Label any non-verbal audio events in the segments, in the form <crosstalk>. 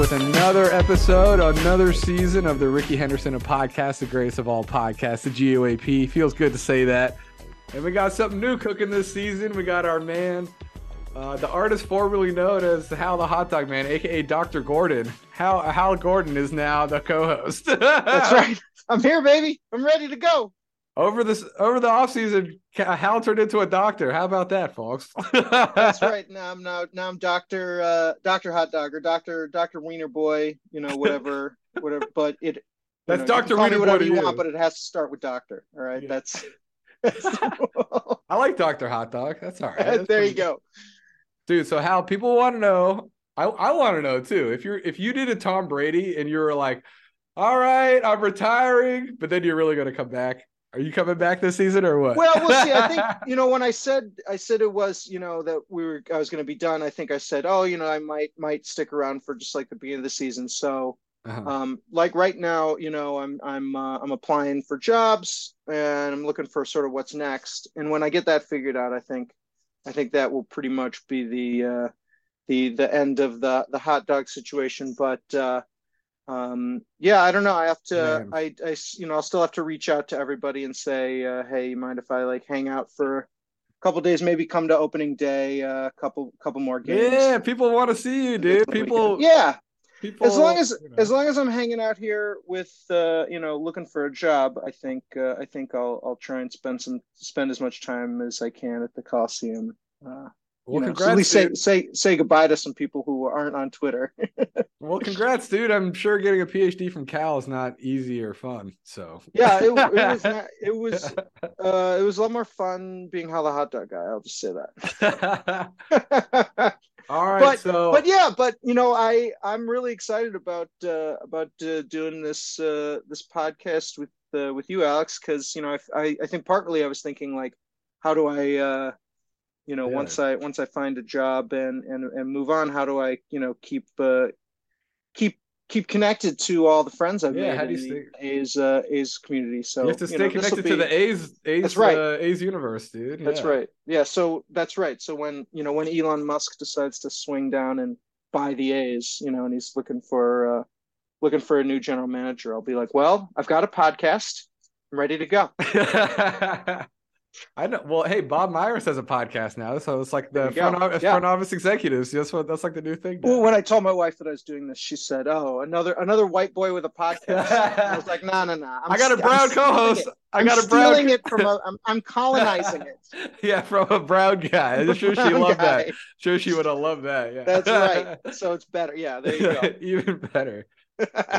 with another episode, another season of the Rickey Henderson of podcast, the greatest of all podcasts, the GOAP. Feels good to say that. And we got something new cooking this season. We got our man, uh, the artist formerly known as Hal the Hot Dog Man, aka Dr. Gordon. Hal, Hal Gordon is now the co-host. <laughs> That's right. I'm here, baby. I'm ready to go. Over this over the offseason, Hal turned into a doctor. How about that, folks? <laughs> That's right. Now I'm now now I'm Doctor uh, Doctor Hot Dog or Doctor Doctor Wiener Boy. You know whatever <laughs> whatever. But it that's know, Doctor Wiener whatever Boy you you. want, but it has to start with Doctor. All right. Yeah. That's. <laughs> I like Doctor Hot Dog. That's all right. That's there you go, dude. So Hal, people want to know. I I want to know too. If you're if you did a Tom Brady and you were like, all right, I'm retiring, but then you're really going to come back are you coming back this season or what? Well, we'll see. I think <laughs> you know when I said I said it was you know that we were I was going to be done. I think I said oh you know I might might stick around for just like the beginning of the season. So uh-huh. um, like right now you know I'm I'm uh, I'm applying for jobs and I'm looking for sort of what's next. And when I get that figured out, I think I think that will pretty much be the uh, the the end of the the hot dog situation. But uh, um, yeah, I don't know. I have to, I, I, you know, I'll still have to reach out to everybody and say, uh, hey, you mind if I like hang out for a couple days, maybe come to opening day, a uh, couple, couple more games. Yeah, people want to see you, dude. People, yeah. People, as long as, you know. as long as I'm hanging out here with, uh, you know, looking for a job, I think, uh, I think I'll, I'll try and spend some, spend as much time as I can at the Coliseum. Uh, well, you know, congrats, at least say say say goodbye to some people who aren't on Twitter. <laughs> well, congrats, dude. I'm sure getting a PhD from Cal is not easy or fun. So yeah, it, it <laughs> was not, it was uh, it was a lot more fun being Hal the hot dog guy. I'll just say that. <laughs> All right, but, so but yeah, but you know, I I'm really excited about uh, about uh, doing this uh, this podcast with uh, with you, Alex, because you know I, I think partly I was thinking like, how do I uh, you know yeah. once i once i find a job and and and move on how do i you know keep uh keep keep connected to all the friends I've yeah, made how do you stay... A's uh, A's community. So you have to stay know, connected be... to the A's A's that's right. Uh, A's universe, dude. Yeah. That's right. Yeah. So that's right. So when you know when Elon Musk decides to swing down and buy the A's, you know, and he's looking for uh, looking for a new general manager, I'll be like, well, I've got a podcast. I'm ready to go. <laughs> I know. Well, hey, Bob Myers has a podcast now, so it's like the front, office, yeah. front office executives. That's what that's like the new thing. Now. Well, when I told my wife that I was doing this, she said, "Oh, another another white boy with a podcast." I was like, "No, no, no! <laughs> I got a brown I'm co-host. I got I'm a brown. Stealing it <laughs> from a. I'm, I'm colonizing it. <laughs> yeah, from a brown guy. I'm sure she loved guy. that. Sure, she would have loved that. Yeah, that's right. So it's better. Yeah, there you go. Even better.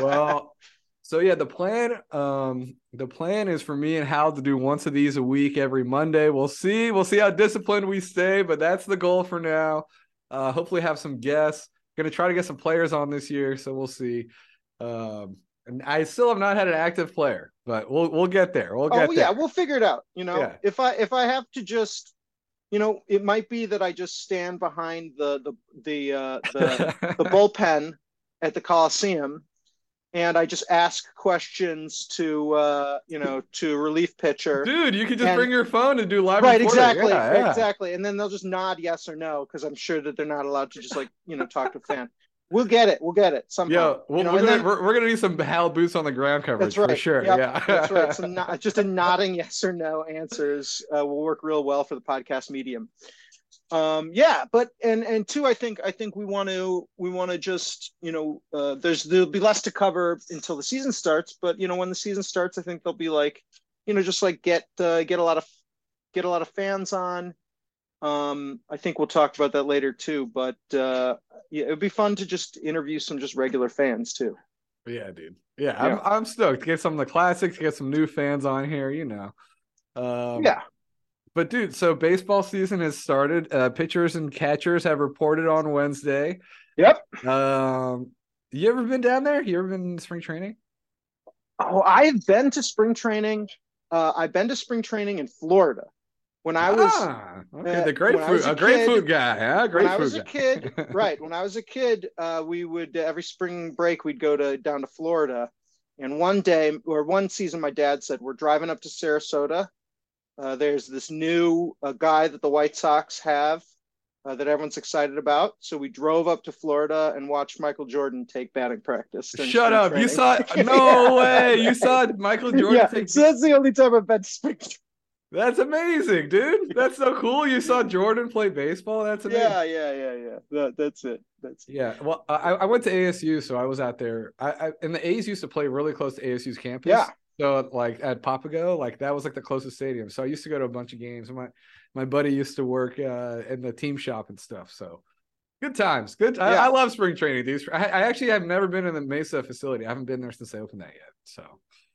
Well, so yeah, the plan um the plan is for me and Hal to do once of these a week every Monday. We'll see. We'll see how disciplined we stay, but that's the goal for now. Uh hopefully have some guests. Gonna try to get some players on this year, so we'll see. Um and I still have not had an active player, but we'll we'll get there. We'll get there. oh, yeah, we'll figure it out. You know, yeah. if I if I have to just you know, it might be that I just stand behind the the the uh, the, <laughs> the bullpen at the Coliseum and I just ask questions to uh, you know to relief pitcher. Dude, you could just and, bring your phone and do live. Right, exactly, yeah, yeah. exactly, and then they'll just nod yes or no because I'm sure that they're not allowed to just like you know talk to a fan. We'll get it. We'll get it somehow. Yeah, well, you know, we're, gonna, then, we're, we're, gonna need some Hal boots on the ground coverage right. for sure. Yep, yeah, that's right. So <laughs> not, just a nodding yes or no answers uh, will work real well for the podcast medium um yeah but and and two i think i think we want to we want to just you know uh there's there'll be less to cover until the season starts but you know when the season starts i think they'll be like you know just like get uh, get a lot of get a lot of fans on. Um i think we'll talk about that later too but uh yeah it'd be fun to just interview some just regular fans too. Yeah dude. Yeah, yeah. I'm, I'm stoked. To get some of the classics get some new fans on here you know. Um yeah but dude, so baseball season has started. Uh, pitchers and catchers have reported on Wednesday. Yep. Um, you ever been down there? You ever been to spring training? Oh, I've been to spring training. Uh, I've been to spring training in Florida when I was ah, okay. Uh, the grapefruit, a, a food guy, yeah, grapefruit. When I was a kid, <laughs> right? When I was a kid, uh, we would uh, every spring break we'd go to down to Florida, and one day or one season, my dad said we're driving up to Sarasota uh, there's this new uh, guy that the White Sox have uh, that everyone's excited about. So we drove up to Florida and watched Michael Jordan take batting practice. Shut up! Training. You saw <laughs> no way. You saw Michael Jordan. Yeah, take... so that's the only time I've been. That's amazing, dude. That's so cool. You saw Jordan play baseball. That's amazing. Yeah, yeah, yeah, yeah. That, that's it. That's it. yeah. Well, I, I went to ASU, so I was out there. I, I and the A's used to play really close to ASU's campus. Yeah. So like at Papago, like that was like the closest stadium. So I used to go to a bunch of games. My my buddy used to work uh, in the team shop and stuff. So good times. Good. Yeah. I, I, love spring training. These I, I, actually have never been in the Mesa facility. I haven't been there since they opened that yet. So.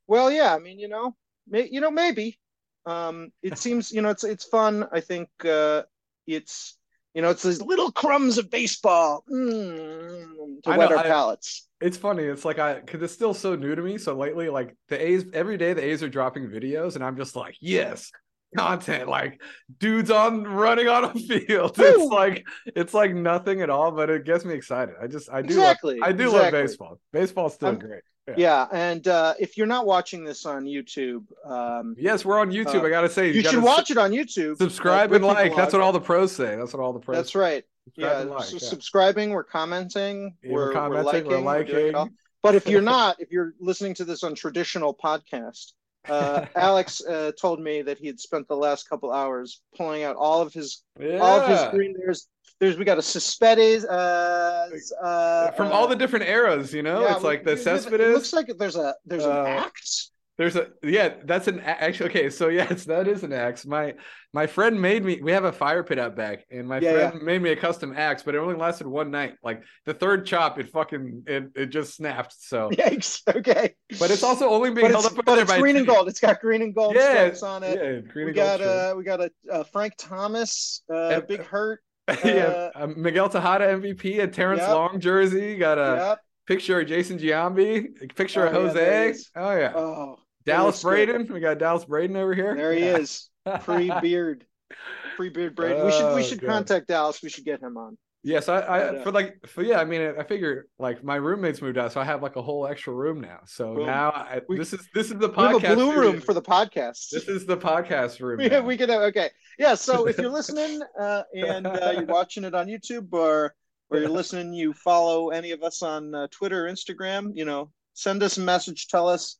Well, yeah. I mean, you know, may, you know, maybe. Um, it <laughs> seems you know it's it's fun. I think uh, it's you know it's these little crumbs of baseball mm, to wet our palates. It's funny. It's like I because it's still so new to me. So lately, like the A's every day, the A's are dropping videos, and I'm just like, yes, content like dudes on running on a <laughs> field. It's like it's like nothing at all but it gets me excited. I just i do exactly love, i do exactly. love baseball. Baseball's still I'm, great. Yeah. yeah and uh, if you're not watching this on youtube um, yes we're on youtube uh, i gotta say you, you should watch it on youtube. Subscribe and like that's what all the pros say that's what all the pros that's right. yeah, like, so yeah, subscribing we're commenting yeah, we're, we're, commenting, we're liking, we're liking. But if you're <laughs> not if you're listening to this on traditional podcast uh, <laughs> Alex uh, told me that he had spent the last couple hours pulling out all of his yeah. all of his green. There's there's we got a Cespedes uh, uh, from all the different eras. You know, yeah, it's like the Cespedes. It looks like there's a there's an uh, axe. There's a yeah, that's an actually okay. So <laughs> yes, that is an axe. My my friend made me. We have a fire pit out back, and my yeah, friend yeah. made me a custom axe, but it only lasted one night. Like the third chop, it fucking it, it just snapped. So <laughs> yikes. Okay, but it's also only being held up. But it's green and gold. It's got green and gold yeah, stripes on it. Yeah, green we got uh we got a, a Frank Thomas uh, big hurt. <laughs> yeah, uh, Miguel Tejada MVP, a Terrence yep. Long jersey. Got a yep. picture of Jason Giambi, picture oh, of Jose. oh yeah. Oh Dallas Braden. We got Dallas Braden over here. There he is. <laughs> Pre beard. Pre beard Braden. we should we oh, should God. contact Dallas. We should get him on. Yes, I, I but, uh, for like for yeah, I mean, I figure like my roommates moved out, so I have like a whole extra room now. So boom. now I, we, this is this is the podcast. We have a blue room for the podcast. This is the podcast room. <laughs> Yeah, we can. have, Okay, yeah. So if you're <laughs> listening uh, and uh, you're watching it on YouTube or or you're listening, you follow any of us on uh, Twitter, Instagram. You know, send us a message. Tell us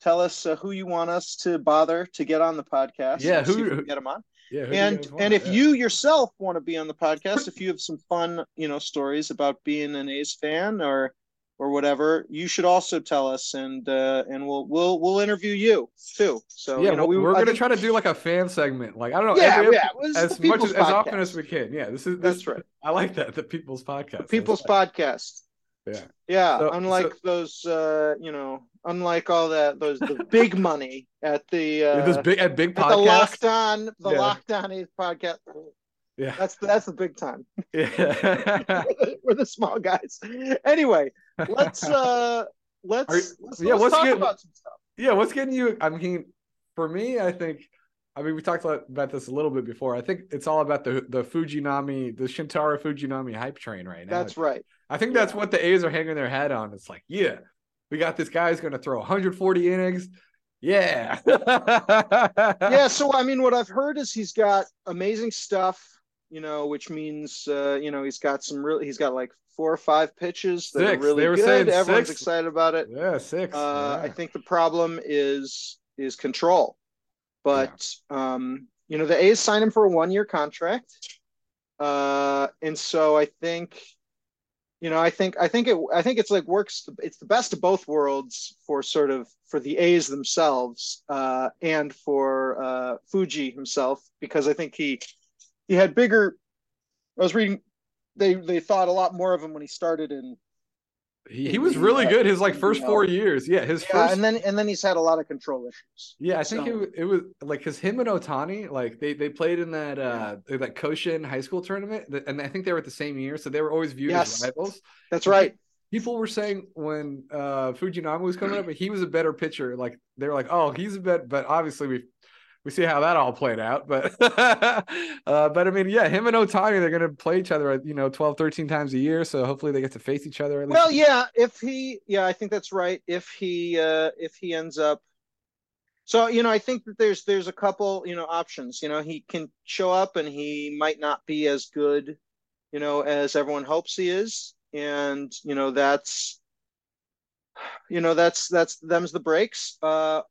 tell us uh, who you want us to bother to get on the podcast. Yeah, who get them on. Yeah, and and if yeah. you yourself want to be on the podcast, if you have some fun, you know, stories about being an A's fan or or whatever, you should also tell us, and uh, and we'll we'll we'll interview you too. So yeah, you know, we, are gonna think... try to do like a fan segment, like I don't know, yeah, every, yeah, as much as, as often as we can. Yeah, this is this, that's right. I like that the people's podcast. The people's podcast. Yeah. Yeah. So, unlike so, those, uh, you know, unlike all that, those the <laughs> big money at the uh, those big at big podcast. the lockdown, the yeah. podcast. Yeah, that's that's the big time. Yeah, <laughs> we're the small guys. Anyway, let's uh <laughs> let's, you, let's yeah let's, let's talk get, about some stuff. Yeah, what's getting you? I mean, for me, I think. I mean, we talked about this a little bit before. I think it's all about the the Fujinami, the Shintaro Fujinami hype train right now. That's right. I think that's what the A's are hanging their head on. It's like, yeah, we got this guy who's going to throw 140 innings. Yeah. <laughs> yeah. So, I mean, what I've heard is he's got amazing stuff, you know, which means, uh, you know, he's got some really, he's got like four or five pitches that six. are really good. Everyone's six. excited about it. Yeah, six. Uh, yeah. I think the problem is, is control. But, yeah. um, you know, the A's signed him for a one year contract. Uh, and so I think you know, I think I think it I think it's like works. It's the best of both worlds for sort of for the A's themselves uh, and for uh, Fuji himself because I think he he had bigger. I was reading they they thought a lot more of him when he started in he, he was really good his like first four years. Yeah, his yeah, first and then and then he's had a lot of control issues. Yeah, I think so. it, it was like because him and Ohtani, like they they played in that uh that Koshien high school tournament, and I think they were at the same year, so they were always viewed yes, as rivals. That's right. People were saying when uh Fujinami was coming up, he was a better pitcher. Like they were like, oh, he's a bet, but obviously we we see how that all played out. But <laughs> uh, but I mean, yeah, him and Ohtani, they're gonna play each other, you know, 12, 13 times a year. So hopefully they get to face each other. Well, yeah, if he, yeah, I think that's right. If he, uh, if he ends up, so you know, I think that there's there's a couple, you know, options. You know, he can show up and he might not be as good you know, as everyone hopes he is, and you know that's, you know that's that's them's the breaks. Uh,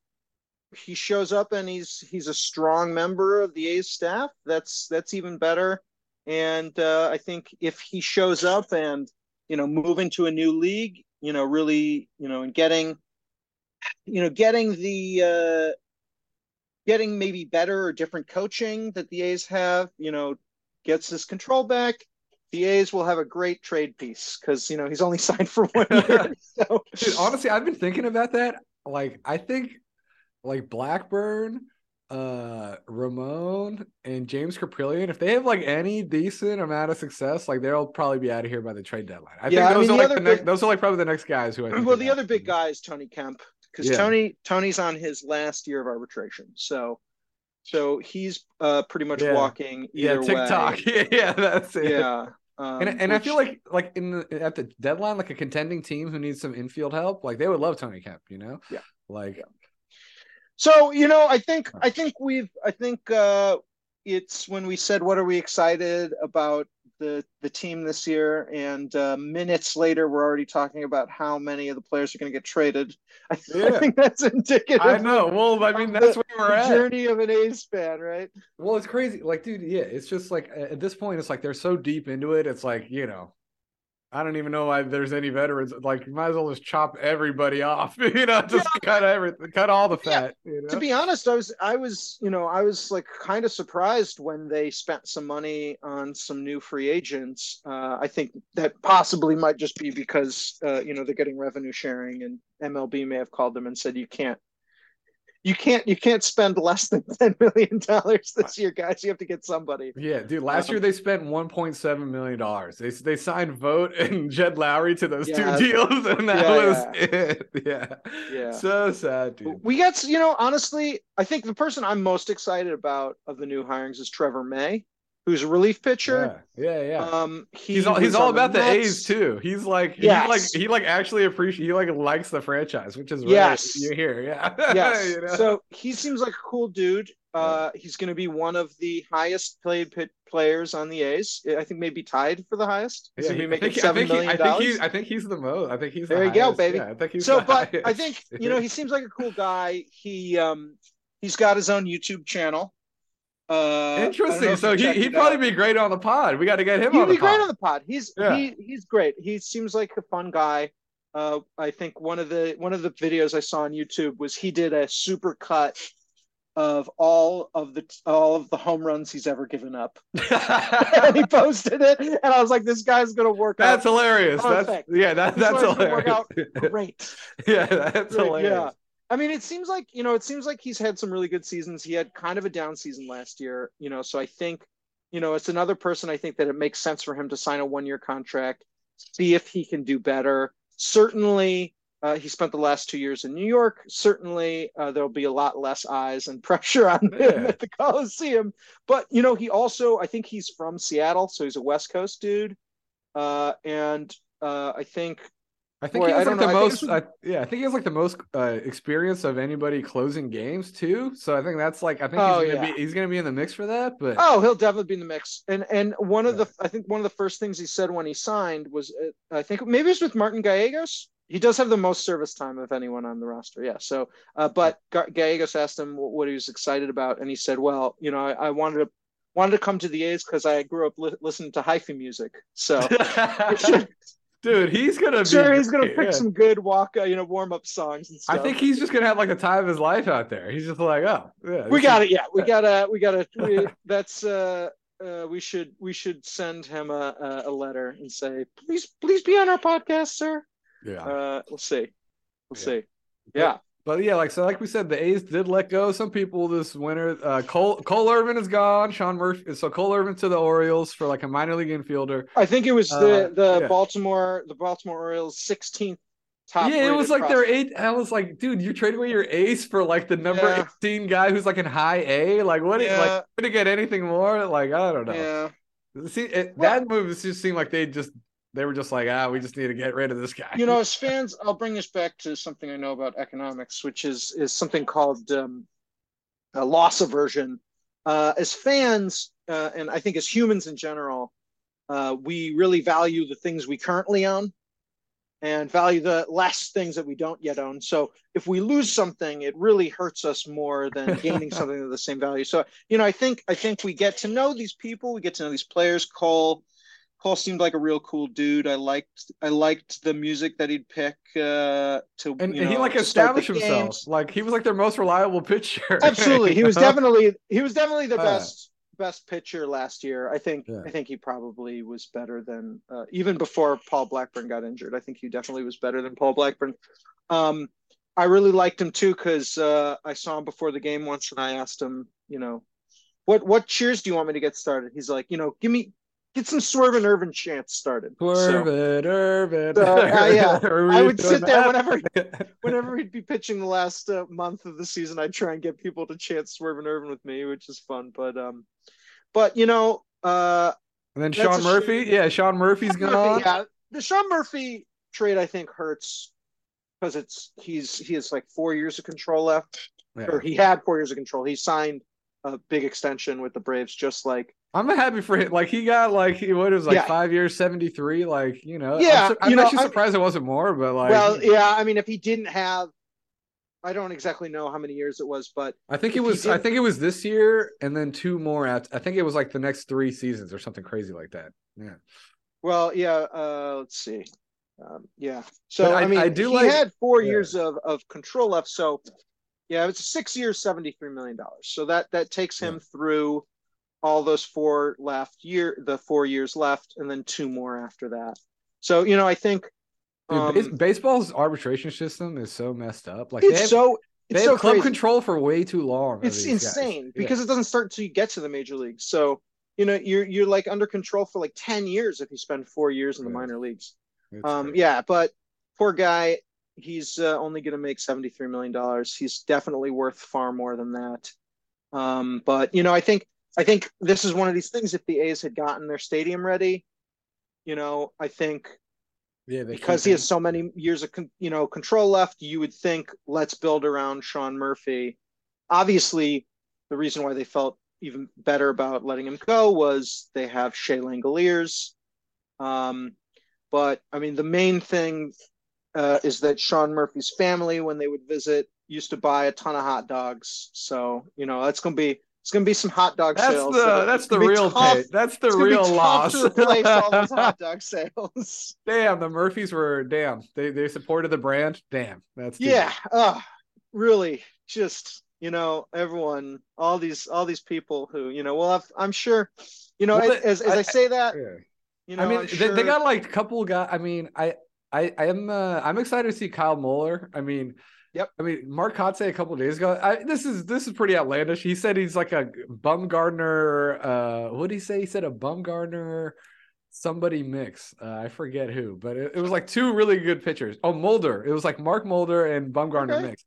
he shows up and he's he's a strong member of the A's staff. That's that's even better. And uh, I think if he shows up and you know move into a new league, you know, really, you know, and getting, you know, getting the uh, getting maybe better or different coaching that the A's have, you know, gets his control back. The A's will have a great trade piece because you know he's only <laughs> signed for one year. <laughs> So. Dude, honestly, I've been thinking about that. Like, I think like Blackburn, uh Ramon and James Kaprielian, if they have like any decent amount of success, like they'll probably be out of here by the trade deadline. I yeah, think those I mean, are like the big, next, those are like probably the next guys who I Well, the other big guy is Tony Kemp because yeah. Tony Tony's on his last year of arbitration. So so he's uh pretty much yeah. walking yeah, TikTok. Way. <laughs> yeah, that's it. Yeah. Um, and and which, I feel like like in the, at the deadline, like a contending team who needs some infield help, like they would love Tony Kemp, you know? Yeah. Like yeah. So you know, I think I think we've I think uh, it's when we said what are we excited about the the team this year, and uh, minutes later we're already talking about how many of the players are going to get traded. I, <laughs> yeah. I, think that's indicative. I know. Well, I mean, that's the, where we're at. Journey of an A's fan, right? Well, it's crazy. Like, dude, yeah, it's just like at this point, it's like they're so deep into it. It's like you know, I don't even know why there's any veterans. Like, you might as well just chop everybody off, <laughs> you know, just yeah. cut everything, cut all the fat. Yeah. You know? To be honest, I was, I was, you know, I was like kind of surprised when they spent some money on some new free agents. Uh, I think that possibly might just be because, uh, you know, they're getting revenue sharing, and MLB may have called them and said you can't you can't you can't spend less than <laughs> 10 million dollars this year guys. You have to get somebody. Yeah dude last um, year they spent 1.7 million dollars. They, they signed Vogt and <laughs> jed Lowrie to those yeah, two deals and that yeah, was yeah. it. <laughs> Yeah. Yeah. So sad dude. We got you know honestly i think the person i'm most excited about of the new hirings is trevor may who's a relief pitcher. Yeah, yeah, yeah. Um, he he's all he's all about the, the A's too. He's like, yes. he like he like actually appreciate he like likes the franchise, which is yes, you hear, yeah, <laughs> yes. you know? So he seems like a cool dude. Uh, he's going to be one of the highest played pit players on the A's. I think maybe tied for the highest. yeah, he, making think, seven million dollars. I think he's the most. I think he's there. The you highest. go, baby. Yeah, I think he's so. but highest. I think you know he seems like a cool guy. He um he's got his own YouTube channel. Uh, Interesting. So he he'd probably out. be great on the pod. We got to get him he'd on the pod. Be great on the pod. He's yeah. he he's great. He seems like a fun guy. Uh, I think one of the one of the videos I saw on YouTube was he did a super cut of all of the all of the home runs he's ever given up. <laughs> and he posted it, and I was like, "This guy's gonna work out. that's out." Hilarious. That's yeah, that, that's hilarious. <laughs> Great. yeah, that's hilarious. Yeah. I mean, it seems like you know, it seems like he's had some really good seasons. He had kind of a down season last year, you know. So I think, you know, it's another person I think that it makes sense for him to sign a one year contract, see if he can do better. Certainly, uh, he spent the last two years in New York. Certainly, uh, there'll be a lot less eyes and <laughs> pressure on yeah. him at the Coliseum. But you know, he also I think he's from Seattle, so he's a West Coast dude. Uh, and uh, I think I think Boy, he has like the know. most. I, yeah, I think he has like the most uh, experience of anybody closing games too. So I think that's like I think oh, he's gonna yeah. be he's gonna be in the mix for that. But oh, he'll definitely be in the mix. And and one of yeah. the I think one of the first things he said when he signed was uh, I think maybe it was with Martin Gallegos. He does have the most service time of anyone on the roster. Yeah. So, uh, but Gallegos asked him what he was excited about, and he said, "Well, you know, I, I wanted to wanted to come to the A's because I grew up li- listening to hyphy music. So <laughs> <laughs> Dude, he's gonna sure he's gonna pick yeah. some good walk, uh, you know, warm up songs and stuff. I think he's just gonna have like a time of his life out there. He's just like, oh, yeah, we got it. Yeah, we gotta, we gotta. <laughs> We, that's uh, uh, we should we should send him a a letter and say, please, please be on our podcast, sir. Yeah. Uh, we'll see. We'll yeah. see. Yeah. But yeah, like so, like we said, the A's did let go some people this winter. Uh, Cole Cole Irvin is gone. Sean Murphy. So Cole Irvin to the Orioles for like a minor league infielder. I think it was the uh, the yeah. Baltimore the Baltimore Orioles 16th top. Yeah, it was like their eight. I was like, dude, you're trading away your ace for like the number yeah. 18 guy who's like in high A. Like, what? Yeah. Like, gonna get anything more? Like, I don't know. Yeah. See, it, well, that move just seemed like they just they were just like, ah, we just need to get rid of this guy. You know, as <laughs> fans, I'll bring this back to something I know about economics, which is is something called um, a loss aversion. Uh, as fans, uh, and I think as humans in general, uh, we really value the things we currently own and value the less things that we don't yet own. So if we lose something, it really hurts us more than <laughs> gaining something of the same value. So you know, I think I think we get to know these people, we get to know these players. Cole Cole seemed like a real cool dude. I liked I liked the music that he'd pick uh, to and, you know, he like established himself. Games. Like he was like their most reliable pitcher. Absolutely, he <laughs> was definitely he was definitely the uh, best best pitcher last year. I think yeah. I think he probably was better than uh, even before Paul Blackburn got injured. I think he definitely was better than Paul Blackburn. Um, I really liked him too because uh, I saw him before the game once, and I asked him, you know, what what cheers do you want me to get started? He's like, you know, give me get some Swerve and Irvin chants started. Swerve so, and Irvin. Uh, uh, yeah, <laughs> I would sit there whenever <laughs> whenever he'd be pitching the last uh, month of the season. I'd try and get people to chant Swerve and Irvin with me, which is fun. But um, but you know, uh, and then Sean Murphy, yeah, Sean Murphy's Sean gone. Murphy, yeah, the Sean Murphy trade I think hurts because it's he's he has like four years of control left, yeah. or he had four years of control. He signed a big extension with the Braves, just like I'm happy for him. Like he got like he what it was like yeah. five years, seventy three. Like you know, yeah. I'm, I'm actually know, surprised I, it wasn't more, but like, well, yeah. I mean, if he didn't have, I don't exactly know how many years it was, but I think it was. I think it was this year, and then two more. At I think it was like the next three seasons or something crazy like that. Yeah. Well, yeah. Uh, let's see. Um, yeah. So I, I, mean, I do. He like, had four yeah. years of of control left. So yeah, it's six years, seventy three million dollars. So that that takes him yeah. through all those four left year, the four years left, and then two more after that. So you know, I think Dude, um, baseball's arbitration system is so messed up. Like it's have, so it's they have so club crazy. control for way too long. It's insane guys. because yeah. it doesn't start until you get to the major leagues. So you know, you're you're like under control for like ten years if you spend four years in the yeah. minor leagues. It's um, crazy. yeah, but poor guy, he's uh, only going to make seventy three million dollars. He's definitely worth far more than that. Um, but you know, I think I think this is one of these things. If the A's had gotten their stadium ready, you know, I think yeah, because he has so many years of con- you know control left, you would think let's build around Sean Murphy. Obviously, the reason why they felt even better about letting him go was they have Shea Langeliers. Um, but I mean, the main thing uh, is that Sean Murphy's family, when they would visit, used to buy a ton of hot dogs. So you know that's going to be it's going to be some hot dog that's sales. The, that's the real pay. That's the real loss. To replace all those hot <laughs> dog sales. Damn, the Murphys were damn. They they supported the brand. Damn, that's yeah. Uh, really, just you know, everyone, all these all these people who you know, well, i am sure, you know, well, as as I, I, say that, yeah. you know, I mean, sure... they, they, got like a couple guys. I mean, I I I am uh, I'm excited to see Kyle Muller. I mean Yep. I mean, Mark Kotsay a couple days ago. I, this is this is pretty outlandish. He said he's like a Bumgarner. Uh, what did he say? He said a Bumgarner somebody mix. Uh, I forget who, but it, it, was like two really good pitchers. Oh, Mulder. It was like Mark Mulder and Bumgarner okay. mix.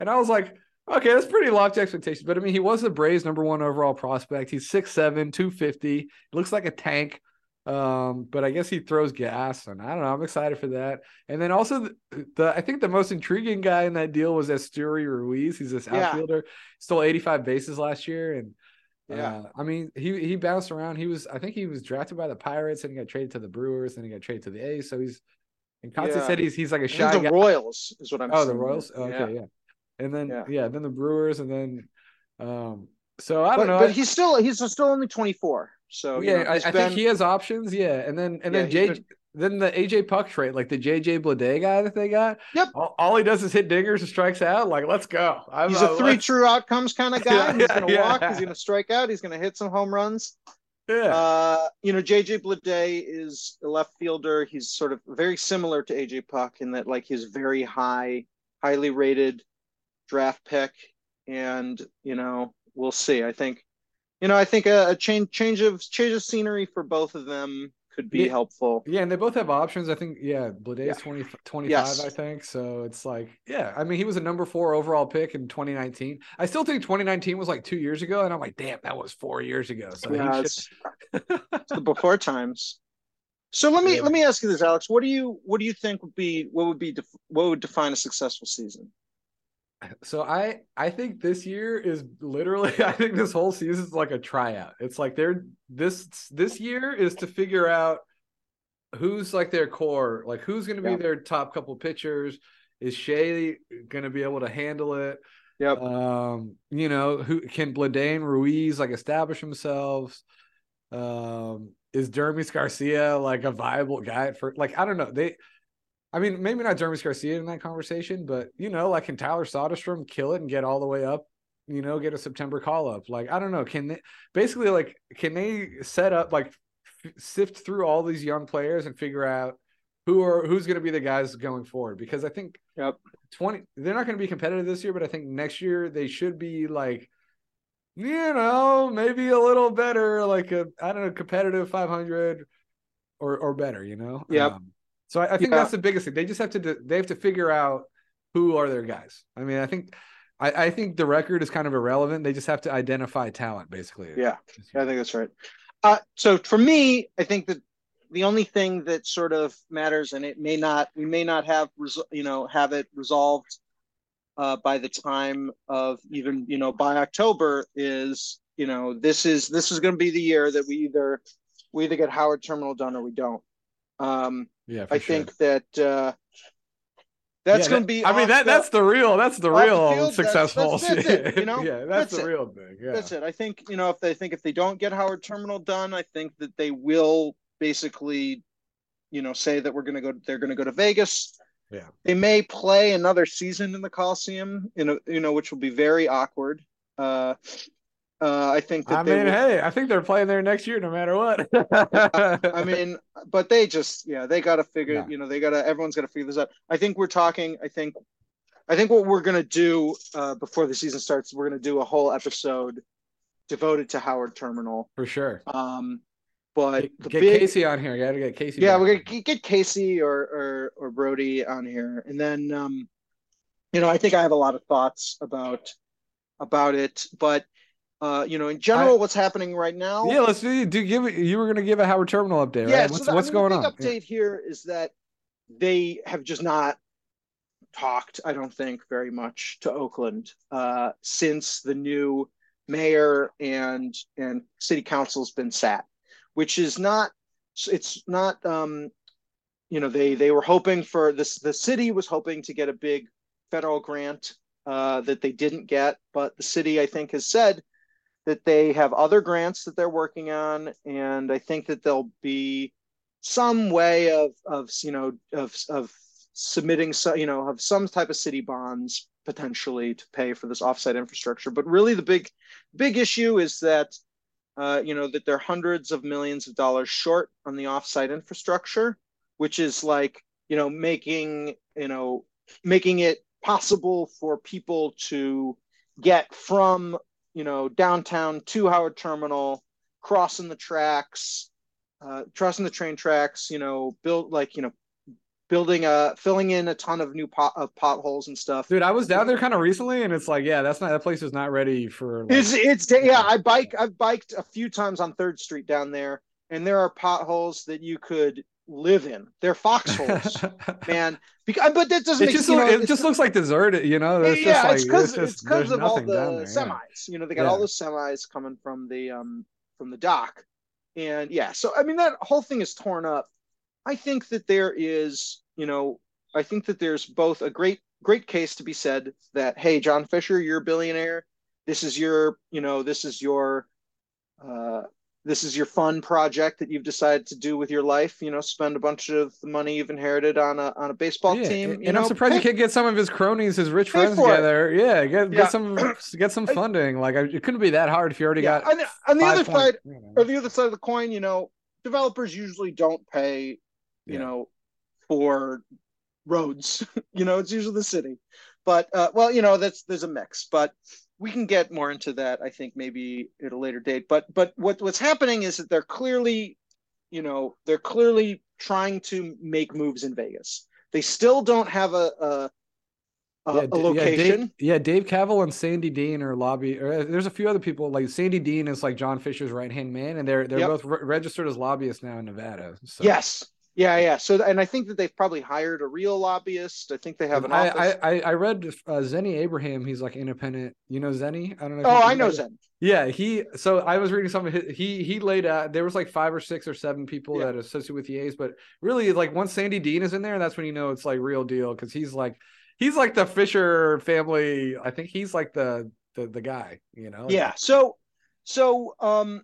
And I was like, okay, that's pretty lofty expectations. But I mean, he was the Braves' number one overall prospect. He's 6'7, 250. Looks like a tank. Um, but I guess he throws gas, and I don't know. I'm excited for that. And then also the, the I think the most intriguing guy in that deal was Esteury Ruiz. He's this yeah. outfielder, stole 85 bases last year, and yeah, uh, I mean he he bounced around. He was I think he was drafted by the Pirates, and he got traded to the Brewers, and he got traded to the A's. So he's and Kotsay yeah. said he's he's like a shy the guy. Royals is what I'm. Oh, saying. the Royals. Okay, yeah. yeah. And then yeah. yeah, then the Brewers, and then um. So I don't but, know. But he's still he's still only 24. So yeah, you know, I, I think he has options. Yeah, and then and yeah, then J been... then the AJ Puk trade, like the JJ Bleday guy that they got. Yep. All, all, he does is hit dingers and strikes out. Like, let's go. I'm, he's a 3 true outcomes kind of <laughs> guy. yeah, he's gonna yeah. walk. He's gonna strike out. He's gonna hit some home runs. Yeah. Uh, you know, JJ Bleday is a left fielder. He's sort of very similar to AJ Puk in that, like, he's very high, highly rated draft pick, and you know, we'll see. I think you know, I think a, a change change of change of scenery for both of them could be yeah, helpful. Yeah, and they both have options. I think, yeah, Bleday yeah. is 20, 25, yes. I think. So it's like, yeah, I mean, he was a number four overall pick in 2019. I still think 2019 was like two years ago. And I'm like, damn, that was four years ago. So yeah, it's, it's <laughs> the before times. So let me yeah. let me ask you this, Alex. What do you what do you think would be what would be what would define a successful season? So I I think this year is literally <laughs> I think this whole season is like a tryout. It's like they're this this year is to figure out who's like their core, like who's going to be yeah. their top couple pitchers. Is Shea going to be able to handle it? Yep. Um, you know, who can Bladane Ruiz like establish themselves? Um, is Dermis Garcia like a viable guy for like I don't know. They I mean, maybe not Dermis Garcia in that conversation, but you know, like can Tyler Soderstrom kill it and get all the way up? You know, get a September call up. Like I don't know. Can they basically like can they set up like f- sift through all these young players and figure out who are who's going to be the guys going forward? Because I think yep. twenty they're not going to be competitive this year, but I think next year they should be like you know, maybe a little better, like a I don't know, competitive 500 or or better, you know. Yep. Um, so I, I think yeah. that's the biggest thing. They just have to they have to figure out who are their guys. I mean, I think I, I think the record is kind of irrelevant. They just have to identify talent, basically. Yeah, I think that's right. Uh, so for me, I think that the only thing that sort of matters, and it may not, we may not have, you know, have it resolved uh, by the time of even you know by October is you know this is this is going to be the year that we either we either get Howard Terminal done or we don't. Um, yeah, I sure. think that uh, that's yeah, going to be. I mean that the, that's the real that's the real the successful. That's, that's, that's it, <laughs> you know, yeah, that's, the it. real thing. Yeah. That's it. I think you know if they think if they don't get Howard Terminal done, I think that they will basically, you know, say that we're going to go. They're going to go to Vegas yeah. They may play another season in the Coliseum, you know, you know, which will be very awkward. Uh, uh, I think that I mean, will... hey, I think they're playing there next year, no matter what. <laughs> I mean, but they just, yeah, they got to figure, yeah. you know, they got to, everyone's got to figure this out. I think we're talking, I think, I think what we're going to do uh, before the season starts, we're going to do a whole episode devoted to Howard Terminal. For sure. Um, but get, get big, Casey on here. You got to get Casey. Yeah, we're gonna get Casey or or or Brody on here, and then um, you know, I think I have a lot of thoughts about about it, but uh, you know, in general, I, what's happening right now? Yeah, let's do. Do give it. You were going to give a Howard Terminal update, right? Yeah, what's, so what's I mean, going on? Update yeah. here is that they have just not talked. I don't think very much to Oakland uh, since the new mayor and and city council's been sat which is not it's not um you know they they were hoping for this the city was hoping to get a big federal grant uh, that they didn't get but the city i think has said that they have other grants that they're working on and i think that there'll be some way of of you know of of submitting so you know of some type of city bonds potentially to pay for this offsite infrastructure. But really the big big issue is that uh, you know, that they're hundreds of millions of dollars short on the offsite infrastructure, which is like, you know, making, you know, making it possible for people to get from, you know, downtown to Howard Terminal, crossing the tracks, uh, crossing the train tracks, you know, build like, you know, building a filling in a ton of new pot of potholes and stuff. Dude, I was down there kind of recently, and it's like, yeah, that's not that place is not ready for. Like, it's it's yeah. I bike I've biked a few times on Third Street down there, and there are potholes that you could live in. They're foxholes, <laughs> man. Because but that doesn't. It just, look, know, it just looks like deserted. You know, it's yeah, like, it's because it's because of all the there, semis. Yeah. You know, they got yeah. all those semis coming from the um from the dock, and yeah. So I mean, that whole thing is torn up I think that there is, you know, I think that there's both a great great case to be said that hey, John Fisher, you're a billionaire. This is your, you know, this is your uh, this is your fun project that you've decided to do with your life. You know, spend a bunch of the money you've inherited on a on a baseball yeah, team. and know, I'm surprised pay, you can't get some of his cronies, his rich friends together. It. Yeah, get, yeah. get some get some funding. Like it couldn't be that hard if you already yeah. got. On, on the other side, you know. or the other side of the coin, you know, developers usually don't pay you know, for roads. <laughs> you know, it's usually the city. But uh, well, you know, that's there's a mix. But we can get more into that, I think, maybe at a later date. But but what what's happening is that they're clearly, you know, they're clearly trying to make moves in Vegas. They still don't have a, a uh, yeah, a location. Yeah Dave, yeah, Dave Kaval and Sandy Dean are lobby. Or uh, there's a few other people like Sandy Dean is like John Fisher's right hand man, and they're they're yep. both re- registered as lobbyists now in Nevada. So. Yes, Yeah, yeah. So, and I think that they've probably hired a real lobbyist. I think they have an I, office. I, I read uh, Zennie Abraham. He's like independent. You know Zennie? I don't know. oh, I know Zen. Yeah, he. So I was reading some of his. He he laid out. There was like five or six or seven people Yeah. that associate with the A's, but really, like once Sandy Dean is in there, that's when you know it's like real deal because he's like he's like the Fisher family. I think he's like the the the guy. You know? Yeah. So, so, um,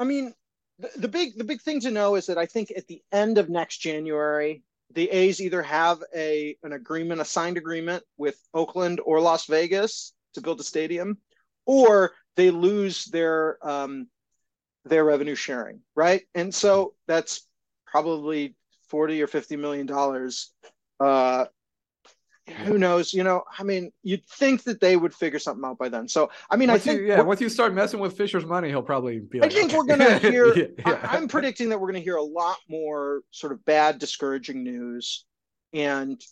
I mean, the, the big the big thing to know is that I think at the end of next January, the A's either have a an agreement, a signed agreement with Oakland or Las Vegas to build a stadium, or they lose their um, their revenue sharing, right? And so that's probably forty or fifty million dollars. Uh, who knows? You know, I mean, you'd think that they would figure something out by then. So, I mean, Once I think you, yeah, once you start messing with Fisher's money, he'll probably be. I think okay. we're gonna <laughs> hear. Yeah, yeah. I, I'm predicting that we're gonna hear a lot more sort of bad, discouraging news, and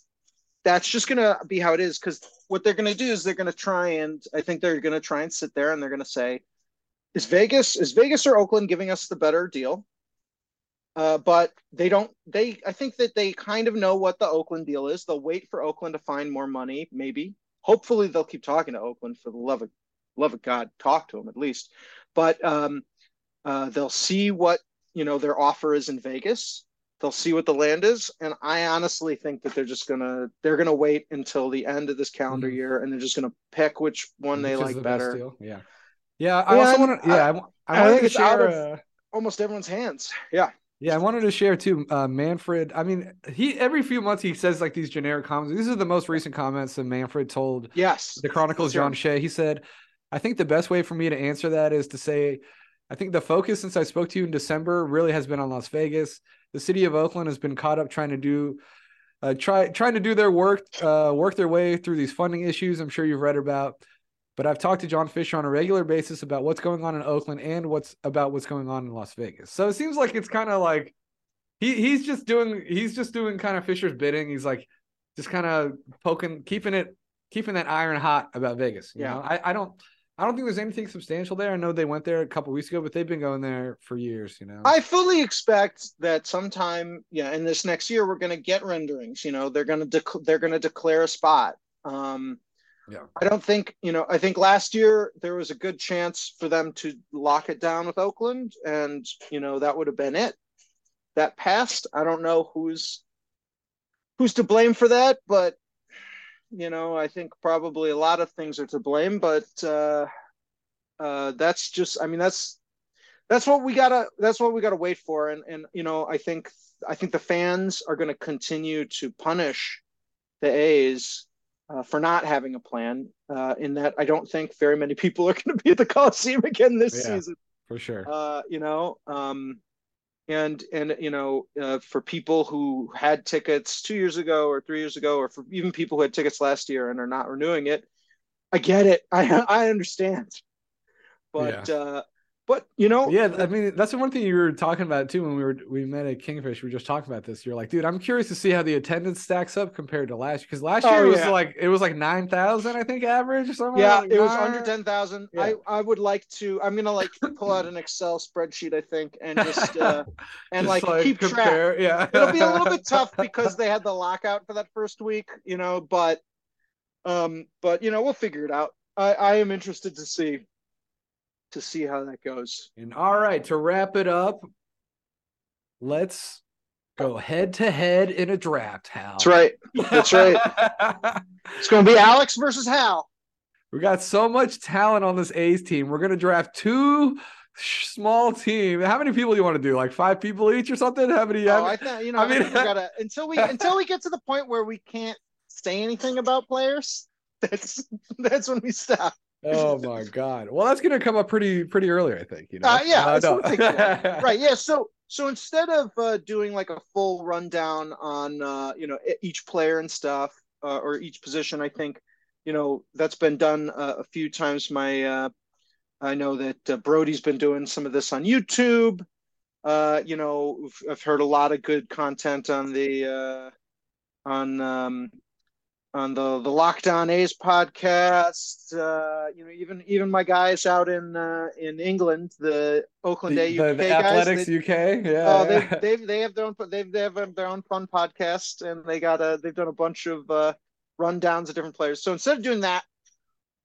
that's just gonna be how it is. Because what they're gonna do is they're gonna try and I think they're gonna try and sit there and they're gonna say, "Is Vegas is Vegas or Oakland giving us the better deal?" Uh, but they don't. They I think that they kind of know what the Oakland deal is. They'll wait for Oakland to find more money, maybe. Hopefully, they'll keep talking to Oakland for the love of love of God. Talk to them at least. But um, uh, they'll see what you know their offer is in Vegas. They'll see what the land is, and I honestly think that they're just gonna they're gonna wait until the end of this calendar Mhm. year, and they're just gonna pick which one they Which is like the better. Yeah. Yeah. I Yeah, also want to. Yeah. I, wa- I I think it's out share. of- uh, Almost everyone's hands. Yeah. Yeah, I wanted to share too. Uh, Manfred. I mean, he every few months he says like these generic comments. These are the most recent comments that Manfred told Yes. the Chronicles. Hear John. Shea. He said, "I think the best way for me to answer that is to say, I think the focus since I spoke to you in December really has been on Las Vegas. The city of Oakland has been caught up trying to do." Uh, try trying to do their work, uh, work their way through these funding issues. I'm sure you've read about, but I've talked to John Fisher on a regular basis about what's going on in Oakland and what's about what's going on in Las Vegas. So it seems like it's kind of like he he's just doing he's just doing kind of Fisher's bidding. He's like just kind of poking, keeping it, keeping that iron hot about Vegas. You Yeah. know, I, I don't I don't think there's anything substantial there. I know they went there a couple weeks ago, but they've been going there for years. You know, I fully expect that sometime, yeah, in this next year, we're going to get renderings. You know, they're going to dec- they're going to declare a spot. Um, Yeah. I don't think you know. I think last year there was a good chance for them to lock it down with Oakland, and you know that would have been it. That passed. I don't know who's who's to blame for that, but you know, I think probably a lot of things are to blame. But uh, uh, that's just. I mean, that's that's what we gotta that's what we gotta wait for and and you know i think i think the fans are to continue to punish the a's uh, for not having a plan uh, in that i don't think very many people are <laughs> going to be at the coliseum again this Yeah. season for sure. uh, you know um, and and you know uh, for people who had tickets two years ago or three years ago or for even people who had tickets last year and are not renewing it i get it <laughs> i i understand but uh but you know yeah, I mean that's the one thing you were talking about too when we were we met at Kingfish. We were just talking about this. You're like, dude, I'm curious to see how the attendance stacks up compared to last year because last Oh, year it was yeah. like it was like nine thousand, I think, average or something. Yeah, like it was under ten thousand. Yeah. I I would like to. I'm gonna like pull out an Excel spreadsheet, I think, and just <laughs> uh, and Just, like, keep track. Yeah, It'll be a little bit <laughs> tough because they had the lockout for that first week, you know. But um, but you know, we'll figure it out. I I am interested to see to see how that goes. And all right, to wrap it up, let's go head to head in a draft, Hal. That's right. That's right. <laughs> It's gonna be Alex versus Hal. we got so much talent on this A's team. We're gonna draft two small team. How many people do you want to do? Like five people each or something? How many? Oh, I think you know. I I mean- we gotta <laughs> until we until we get to the point where we can't say anything about players. <laughs> That's that's when we stop. Oh my god. Well, that's gonna come up pretty pretty early, I think. You know. Uh, yeah, Uh, it's gonna take a while. right yeah so so instead of uh, doing like a full rundown on uh, you know each player and stuff uh, or each position i think you know that's been done uh, a few times my uh, i know that uh, brody's been doing some of this on youtube uh, you know I've- i've heard a lot of good content on the uh, on um, on the the Locked On A's podcast. Uh, you know, even even my guys out in uh, in England, the Oakland A UK the guys, Athletics they, UK. Yeah, oh, yeah. they they they have their own they they have their own fun podcast, and they got a they've done a bunch of uh, rundowns of different players. So instead of doing that,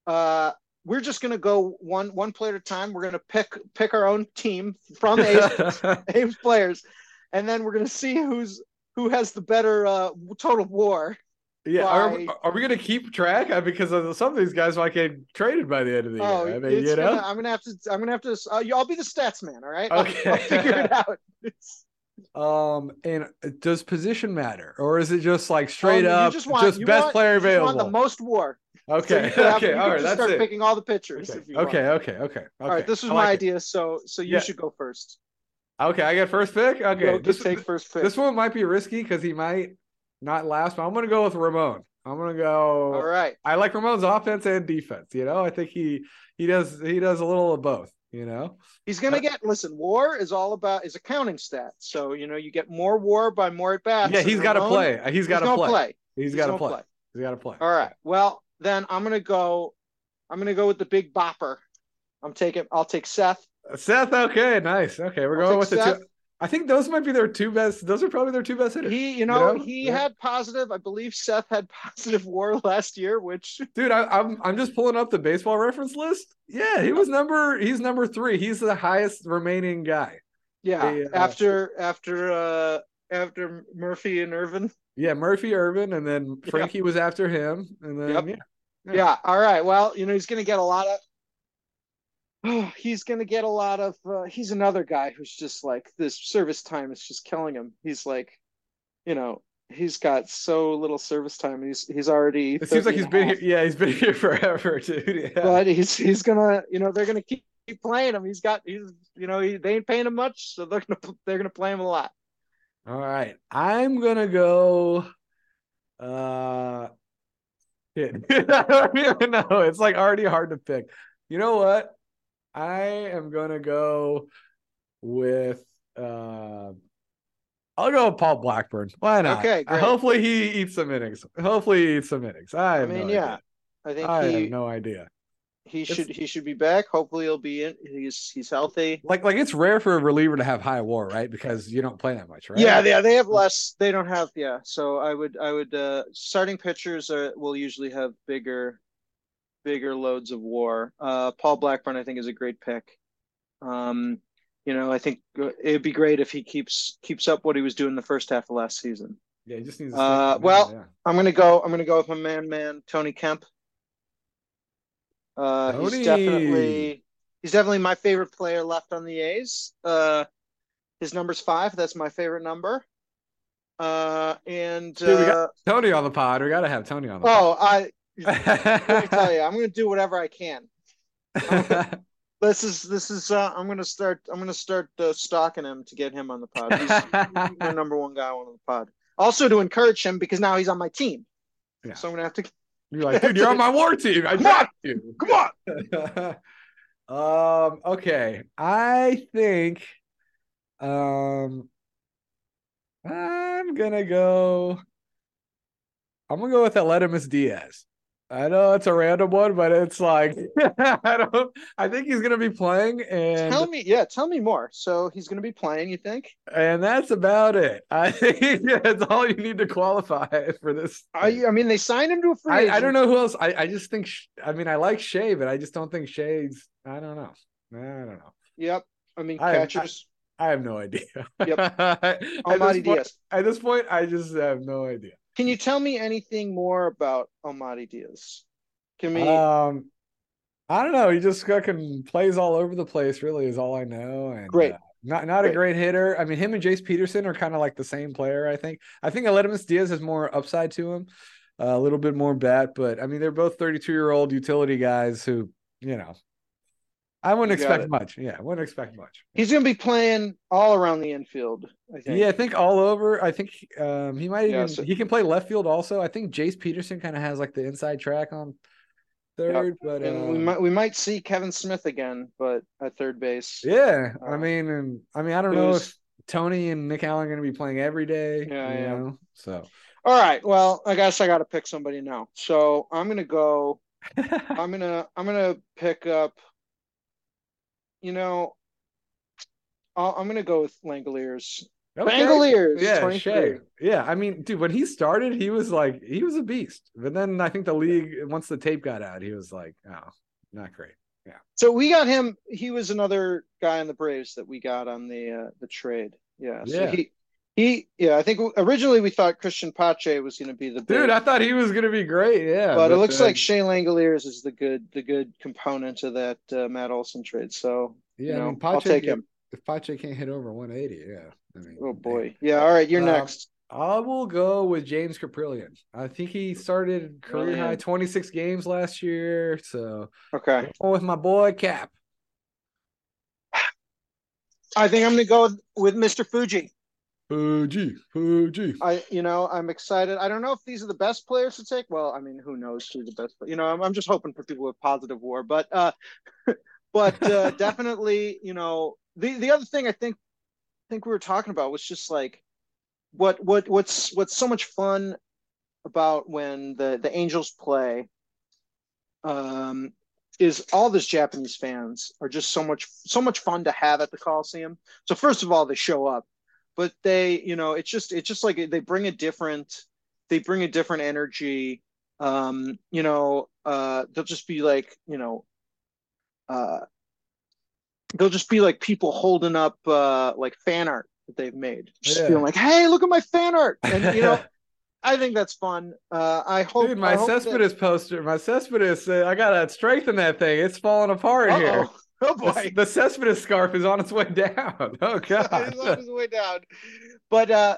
uh, we're just gonna go one one player at a time. We're gonna pick pick our own team from <laughs> A's, A's players, and then we're gonna see who's who has the better uh, total WAR. Yeah, are, are we gonna keep track? Because of some of these guys might get traded by the end of the oh, year. I mean, you know, gonna, I'm gonna have to. I'm gonna have to. Uh, I'll be the stats man. All right. Okay. I'll, I'll figure it out. <laughs> <laughs> um, and does position matter, or is it just like straight um, up just, want, just best want, player available? want the most WAR. Okay. So have, okay. All right. That's start it. picking all the pitchers. Okay. Okay, okay. Okay. Okay. All right. This was I my idea. So so you Yeah. should go first. Okay, I got first pick. Okay. Go, this, just take first pick. this one might be risky because he might not last, but I'm gonna go with Ramon. I'm gonna go. all right. I like Ramon's offense and defense. You know, I think he he does he does a little of both. You know. He's gonna Uh, get. Listen, WAR is all about is a counting stat. So you know you get more WAR by more at bats. Yeah, he's got to play. He's got to play. play. He's got to play. play. He's got to play. All right. Well, then I'm gonna go. I'm gonna go with the big bopper. I'm taking. I'll take Seth. Seth, okay, nice. Okay, we're I'll going with take the two. I think those might be their two best. Those are probably their two best hitters. He, you know, know? he Yeah. had positive. I believe Seth had <laughs> positive WAR last year, which Dude, I, I'm I'm just pulling up the baseball reference list. Yeah, he was number. He's number three. He's the highest remaining guy. yeah. They, uh, after after uh after Murphy and Irvin. Yeah, Murphy, Irvin, and then Yeah. Frankie was after him, and then Yep. yeah. Yeah. Yeah. All right. Well, you know, he's gonna get a lot of. Oh, he's gonna get a lot of. Uh, he's another guy who's just like this service time is just killing him. He's like, you know, he's got so little service time. He's he's already. It seems like he's been here. Yeah, he's been <laughs> here forever, dude. Yeah. but he's he's gonna you know they're gonna keep, keep playing him. He's got he's you know he, they ain't paying him much, so they're gonna <laughs> they're gonna play him a lot. All right, I'm gonna go. Uh. I don't even know. It's like already hard to pick. You know what? I am gonna go with. Uh, I'll go with Paul Blackburn. Why not? Okay, great. Hopefully he eats some innings. Hopefully he eats some innings. I I mean, no yeah, idea. I think I he have no idea. he It's- should he should be back. Hopefully he'll be in. He's he's healthy. Like like it's rare for a reliever to have high WAR, right? Because you don't play that much, right? Yeah, yeah, they have less. They don't have. Yeah, so I would, I would. uh Starting pitchers are will usually have bigger, bigger loads of WAR. Uh Paul Blackburn, I think, is a great pick. Um, you know, I think uh, it'd be great if he keeps keeps up what he was doing the first half of last season. Yeah, he just needs. Uh, well, yeah. I'm gonna go. I'm gonna go with my man, man Tony Kemp. Uh, Tony. he's definitely he's definitely my favorite player left on the A's. Uh, his number's five. That's my favorite number. Uh, and Dude, we got- uh, Tony on the pod. We got to have Tony on the oh, I let me tell you, I'm gonna do whatever I can. <laughs> This is this is. Uh, I'm gonna start. I'm gonna start uh, stalking him to get him on the pod. He's, my number one guy on the pod. Also to encourage him because now he's on my team. Yeah. So I'm gonna have to You're like, dude, you're on my war team. I got you. come on. <laughs> um. Okay. I think. Um. I'm gonna go. I'm gonna go with Aledmys Diaz. I know it's a random one, but it's like <laughs> <laughs> I don't. I think he's gonna be playing, and Tell me, yeah, tell me more. So he's going to be playing, you think? and that's about it. <laughs> I think that's all you need to qualify for this. I, I mean, they signed him to a free I. I don't know who else. I, I just think. I mean, I like Shea, but I just don't think Shea's. I don't know. I don't know. Yep. I mean, I- catchers. I have no idea. Yep. at, this point, at this point, I just have no idea. Can you tell me anything more about Almighty Diaz? Can we? Um, I don't know. He just fucking plays all over the place. Really, is all I know. And Great. uh, not not a Great. great hitter. I mean, him and Jace Peterson are kind of like the same player. I think. I think Aledmys Diaz has more upside to him, uh, a little bit more bat. But I mean, they're both 32 year old utility guys who, you know, I wouldn't You expect it. much. Yeah, I wouldn't expect much. he's going to be playing all around the infield. I think. Yeah, I think all over. I think um, he might even Yeah, so- he can play left field also. I think Jace Peterson kind of has like the inside track on third, but And we um, might we might see Kevin Smith again, but at third base. yeah. I uh, mean, and I mean, I don't know if Tony and Nick Allen are going to be playing every day. Yeah, you yeah. know? So All right. Well, I guess I got to pick somebody now. So I'm gonna go. <laughs> I'm gonna I'm gonna pick up. You know, i am gonna go with Langeliers. Okay. Langeliers, yeah, Shea. Yeah, I mean, dude, when he started, he was like he was a beast. But then I think the league, once the tape got out, he was like, oh, not great. Yeah. So we got him. He was another guy in the Braves that we got on the uh, the trade. Yeah. So yeah. he he, yeah, I think originally we thought Christian Pache was going to be the big, dude. I thought he was going to be great. Yeah, but, but it looks uh, like Shea Langeliers is the good, the good component of that uh, Matt Olson trade. So yeah, you know, I mean, Pache, I'll take him. If Pache can't hit over 180, yeah. I mean, oh boy, yeah. All right, you're um, next. I will go with James Kaprielian. I think he started career high 26 games last year. So okay, with my boy Cap. I think I'm going to go with Mr. Fuji. Fuji, Fuji. I, you know, I'm excited. I don't know if these are the best players to take. Well, I mean, who knows who's the best? You know, I'm, I'm just hoping for people with positive WAR, but, uh, <laughs> but uh, <laughs> definitely, you know, the the other thing I think I think we were talking about was just like what what what's what's so much fun about when the the Angels play. Um, is all this Japanese fans are just so much so much fun to have at the Coliseum. So first of all, they show up but they you know it's just it's just like they bring a different they bring a different energy um you know uh they'll just be like you know uh they'll just be like people holding up uh like fan art that they've made just yeah. feeling like hey look at my fan art <laughs> and you know I think that's fun. Uh, I hope. Dude, my Cespedes that... poster, my Cespedes, uh, I gotta strengthen that thing. It's falling apart Uh-oh. here. Oh boy, the, the Cespedes scarf is on its way down. <laughs> Oh <laughs> god, it's on its way down. But uh,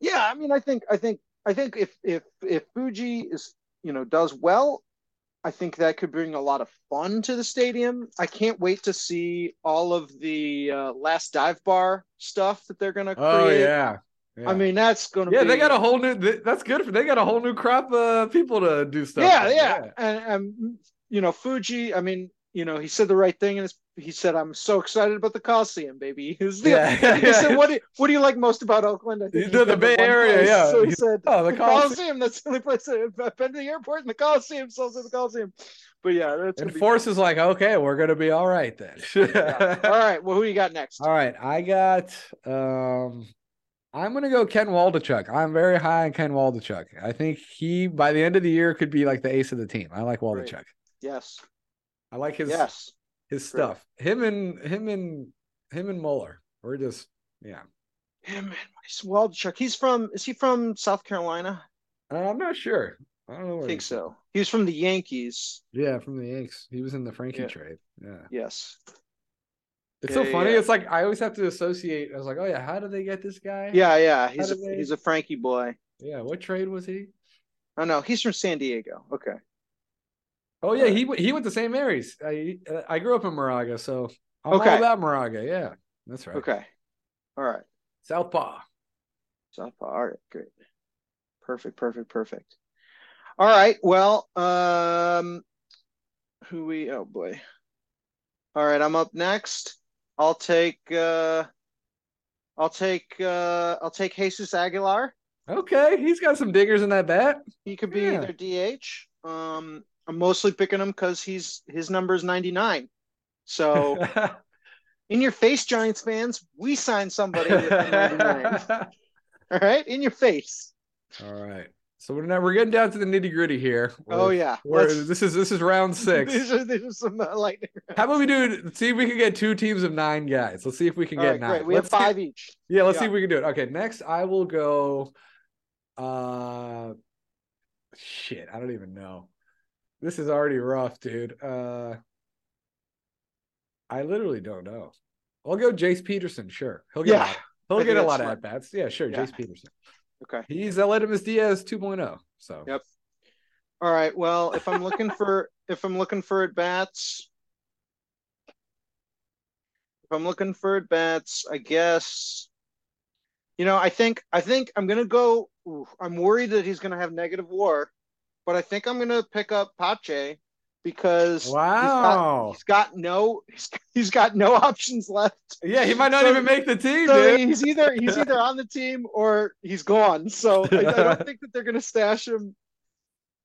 yeah, I mean, I think, I think, I think if if if Fuji is you know does well, I think that could bring a lot of fun to the stadium. I can't wait to see all of the uh, last dive bar stuff that they're gonna oh, create. Oh yeah. Yeah. I mean, that's gonna yeah. Be... They got a whole new. That's good for. They got a whole new crop of people to do stuff. Yeah, yeah, yeah. And, and you know, Fuji. I mean, you know, he said the right thing, and he said, "I'm so excited about the Coliseum, baby." <laughs> He, was, yeah, he <laughs> said, "What do What do you like most about Oakland?" I think the, the Bay Area, place. yeah. So he said, "Oh, the, the Coliseum. Coliseum. That's the only place I've been to the airport, and the Coliseum sells at the Coliseum." But yeah, that's and Forst is like, "Okay, we're gonna be all right then." <laughs> yeah. All right, well, who you got next? All right, I got. um I'm gonna go Ken Waldichuk. I'm very high on Ken Waldichuk. I think he by the end of the year could be like the ace of the team. I like Waldichuk. Great. Yes. I like his yes his stuff. Him and him and him and Muller. We're just yeah. Him and Waldichuk. He's from is he from South Carolina? Uh, I'm not sure. I don't know. I think so. He was from the Yankees. Yeah, from the Yanks. He was in the Frankie yeah. trade. Yeah. Yes. It's yeah, so funny. Yeah. It's like I always have to associate. I was like, oh yeah, how did they get this guy? Yeah, yeah. He's a, they... he's a Frankie boy. Yeah. What trade was he? Oh no, he's from San Diego. Okay. Oh yeah, he he went to St. Mary's. I I grew up in Moraga, so I'm okay. all about Moraga. Yeah, that's right. Okay, all right. Southpaw. Southpaw. All right, great. Perfect, perfect, perfect. All right. Well, um, who we? Oh boy. All right, I'm up next. I'll take. uh I'll take. uh I'll take Jesus Aguilar. Okay, he's got some diggers in that bat. He could be yeah. either DH. Um, I'm mostly picking him because he's his number is 99. So, <laughs> in your face, Giants fans, we signed somebody <laughs> All right, in your face. All right. So we're now we're getting down to the nitty gritty here. oh yeah, this is this is round <laughs> six. these, are, these are some uh, lightning. How about we do? See if we can get two teams of nine guys. Let's see if we can All get right, nine. Great. We let's have five each. Yeah, let's yeah. see if we can do it. Okay, next I will go. Uh, shit, I don't even know. This is already rough, dude. Uh, I literally don't know. I'll go Jace Peterson. Sure, he'll get. Yeah, a lot, <laughs> he'll get a lot of at bats. Yeah, sure, yeah. Jace Peterson. Okay, he's Aledmys Diaz 2.0. So. Yep. All right. Well, if I'm looking for <laughs> if I'm looking for at bats, if I'm looking for at bats, I guess. You know, I think I think I'm gonna go. Ooh, I'm worried that he's gonna have negative WAR but I think I'm going to pick up Pache because wow, he's got, he's got no he's, he's got no options left. Yeah, he might not so, even make the team. So dude. he's either he's <laughs> either on the team or he's gone. So I, I don't <laughs> think that they're gonna stash him.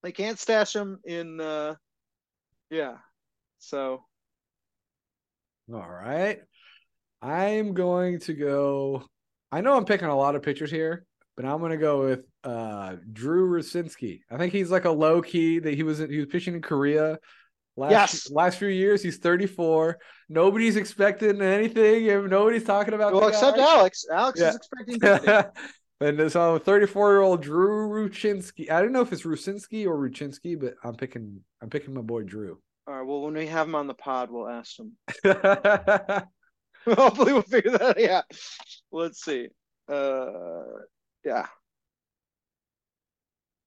They can't stash him in. uh Yeah, so. All right, I'm going to go. I know I'm picking a lot of pitchers here, but I'm gonna go with uh Drew Rusinski. I think he's like a low key that he was he was pitching in Korea last yes. last few years. He's 34. Nobody's expecting anything. Nobody's talking about. Well, except Alex. Alex yeah. is expecting. <laughs> and so 34 year old Drew Rucinski. I don't know if it's Rusinski or Rucinski, but I'm picking I'm picking my boy Drew. All right. Well, when we have him on the pod, we'll ask him. <laughs> <laughs> Hopefully, we'll figure that. out. Yeah. Let's see. Uh, yeah.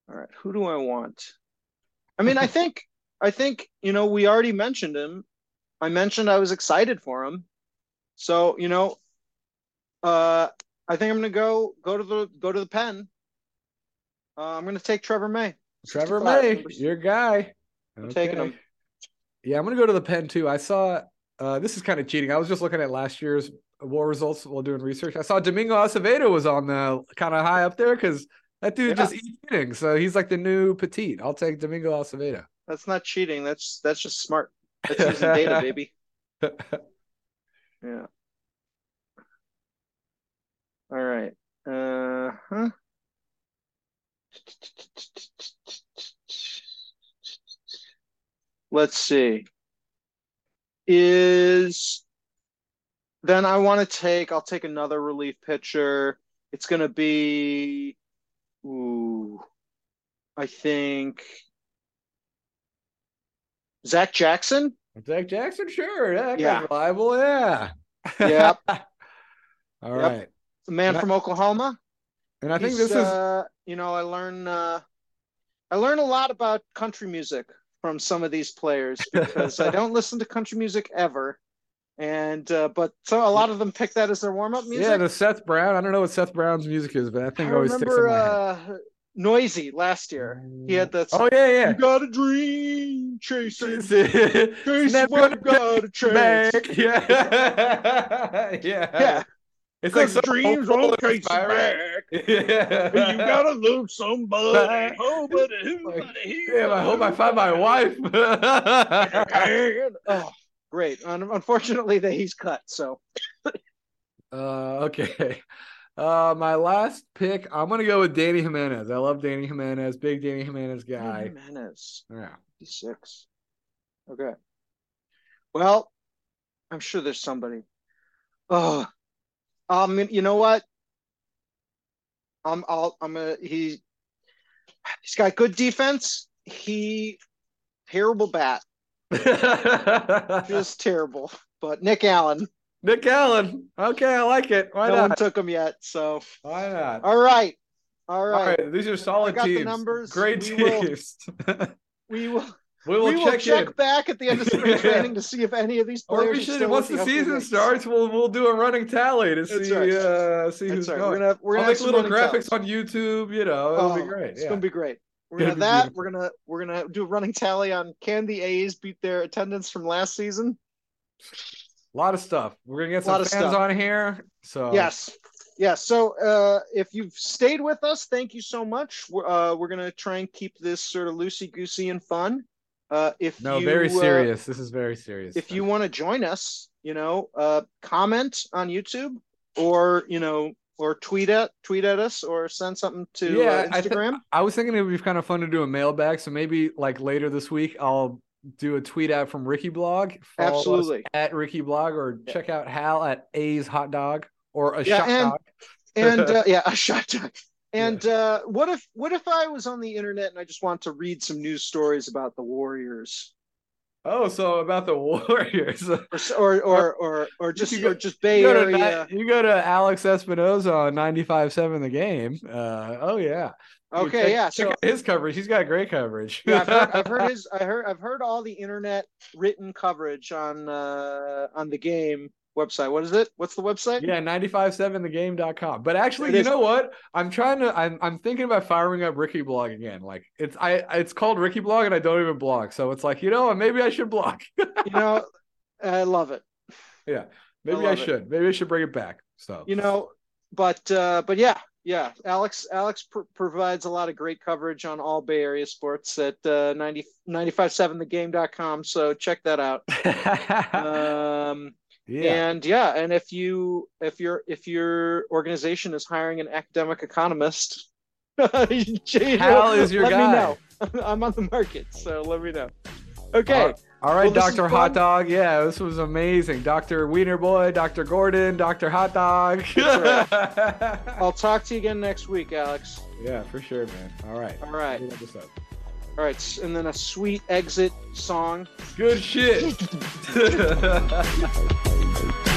All right, who do I want? I mean, I think <laughs> I think you know we already mentioned him. I mentioned I was excited for him, so you know, uh, I think I'm gonna go go to the go to the pen. Uh, I'm gonna take Trevor May. Trevor May, your guy. I'm okay. taking him. Yeah, I'm gonna go to the pen too. I saw. Uh, this is kind of cheating. I was just looking at last year's war results while doing research. I saw Domingo Acevedo was on the kind of high up there because that dude yeah. just eats eating. So he's like the new Petit. I'll take Domingo Acevedo. That's not cheating. That's that's just smart. That's using data, <laughs> baby. yeah. All right. Uh huh. Let's see. Is then I want to take, I'll take another relief pitcher. It's going to be, ooh, I think Zach Jackson. Zach Jackson, sure. Yeah, yeah. reliable. Yeah. Yeah. <laughs> All yep. right. The man and from I, Oklahoma. And I think He's, this is, uh, you know, I learn, uh, I learn a lot about country music from some of these players because I don't listen to country music ever and uh, but so a lot of them pick that as their warm up music. Yeah, the Seth Brown. I don't know what Seth Brown's music is, but I think I always remember, sticks in my uh. Noisy last year. He had that. Oh yeah, yeah. You got a dream, chasing, chasing what got a chase. <laughs> Yeah, yeah, <laughs> yeah. It's like dreams won't chase back. <laughs> Yeah. you gotta love somebody. Oh, but who? Yeah, I hope I find my wife. oh great. Unfortunately, that he's cut. So. uh, okay. Uh, my last pick, I'm gonna go with Dany Jimenez. I love Dany Jimenez, big Dany Jimenez guy. Dany Jimenez. Yeah. Six. Okay. Well, I'm sure there's somebody. Oh, um, you know what? I'm, I'll, I'm gonna. He, he's got good defense. He, terrible bat. Just <laughs> terrible. But Nick Allen. Nick Allen. Okay, I like it. Why no not? one took him yet, so why not? All right. All right. All right. These are solid teams. numbers. Great we teams. <laughs> Will, we will we will, we check, check back at the end of spring <laughs> training to see if any of these players. Or we should, once the season starts, we'll we'll do a running tally to That's see right. uh, see That's who's right. going. We're gonna have, we're gonna have little graphics tallies. on YouTube. You know, it'll oh, be great. It's yeah. gonna be great. We're gonna that. Beautiful. We're gonna we're gonna do a running tally on can the A's beat their attendance from last season. A lot of stuff. We're gonna get some fans stuff. on here. So yes, yes. So uh, if you've stayed with us, thank you so much. We're uh, we're gonna try and keep this sort of loosey goosey and fun. Uh, if no, you, very serious. this is very serious. If you want to join us, you know, uh, comment on YouTube or you know or tweet at tweet at us or send something to yeah, uh, Instagram. I, th- I was thinking it would be kind of fun to do a mailbag. So maybe like later this week, I'll do a tweet out from Ricky Blog. Absolutely at Ricky Blog or yeah. check out Hal at A's Hot Dog or a yeah, shot and, dog. and uh, <laughs> yeah, a shot dog. And yeah. uh, what if what if I was on the internet and I just want to read some news stories about the Warriors? Oh, so about the <laughs> Warriors, or or or or, just go, or just Bay you Area. To, you go to Alex Espinoza on 95.7 The Game. Uh, oh yeah. Okay, check, yeah. Check so his coverage. He's got great coverage. yeah, I've heard, I've heard, <laughs> his. I heard. I've heard all the internet written coverage on uh, on the game. Website. What is it? What's the website? Yeah, 957thegame.com. But actually, it you is. know what? I'm trying to I'm I'm thinking about firing up Ricky blog again. Like it's I it's called Ricky blog and I don't even blog. So it's like, you know, maybe I should blog. <laughs> you know, I love it. Yeah. Maybe I, I should. It. Maybe I should bring it back. So you know, but uh but yeah, yeah, Alex Alex pr- provides a lot of great coverage on all Bay Area sports at uh, 90, 957thegame.com. So check that out. <laughs> um, yeah. And yeah, and if you if your if your organization is hiring an academic economist, <laughs> Hal is your let guy. me know. <laughs> I'm on the market, so let me know. Okay. All right, well, Dr. Hot Dog. Yeah, this was amazing. Dr. Wiener Boy, Dr. Gordon, Dr. Hot Dog. right. <laughs> I'll talk to you again next week, Alex. Yeah, for sure, man. All right. All right. All right, and then a sweet exit song. Good shit. <laughs>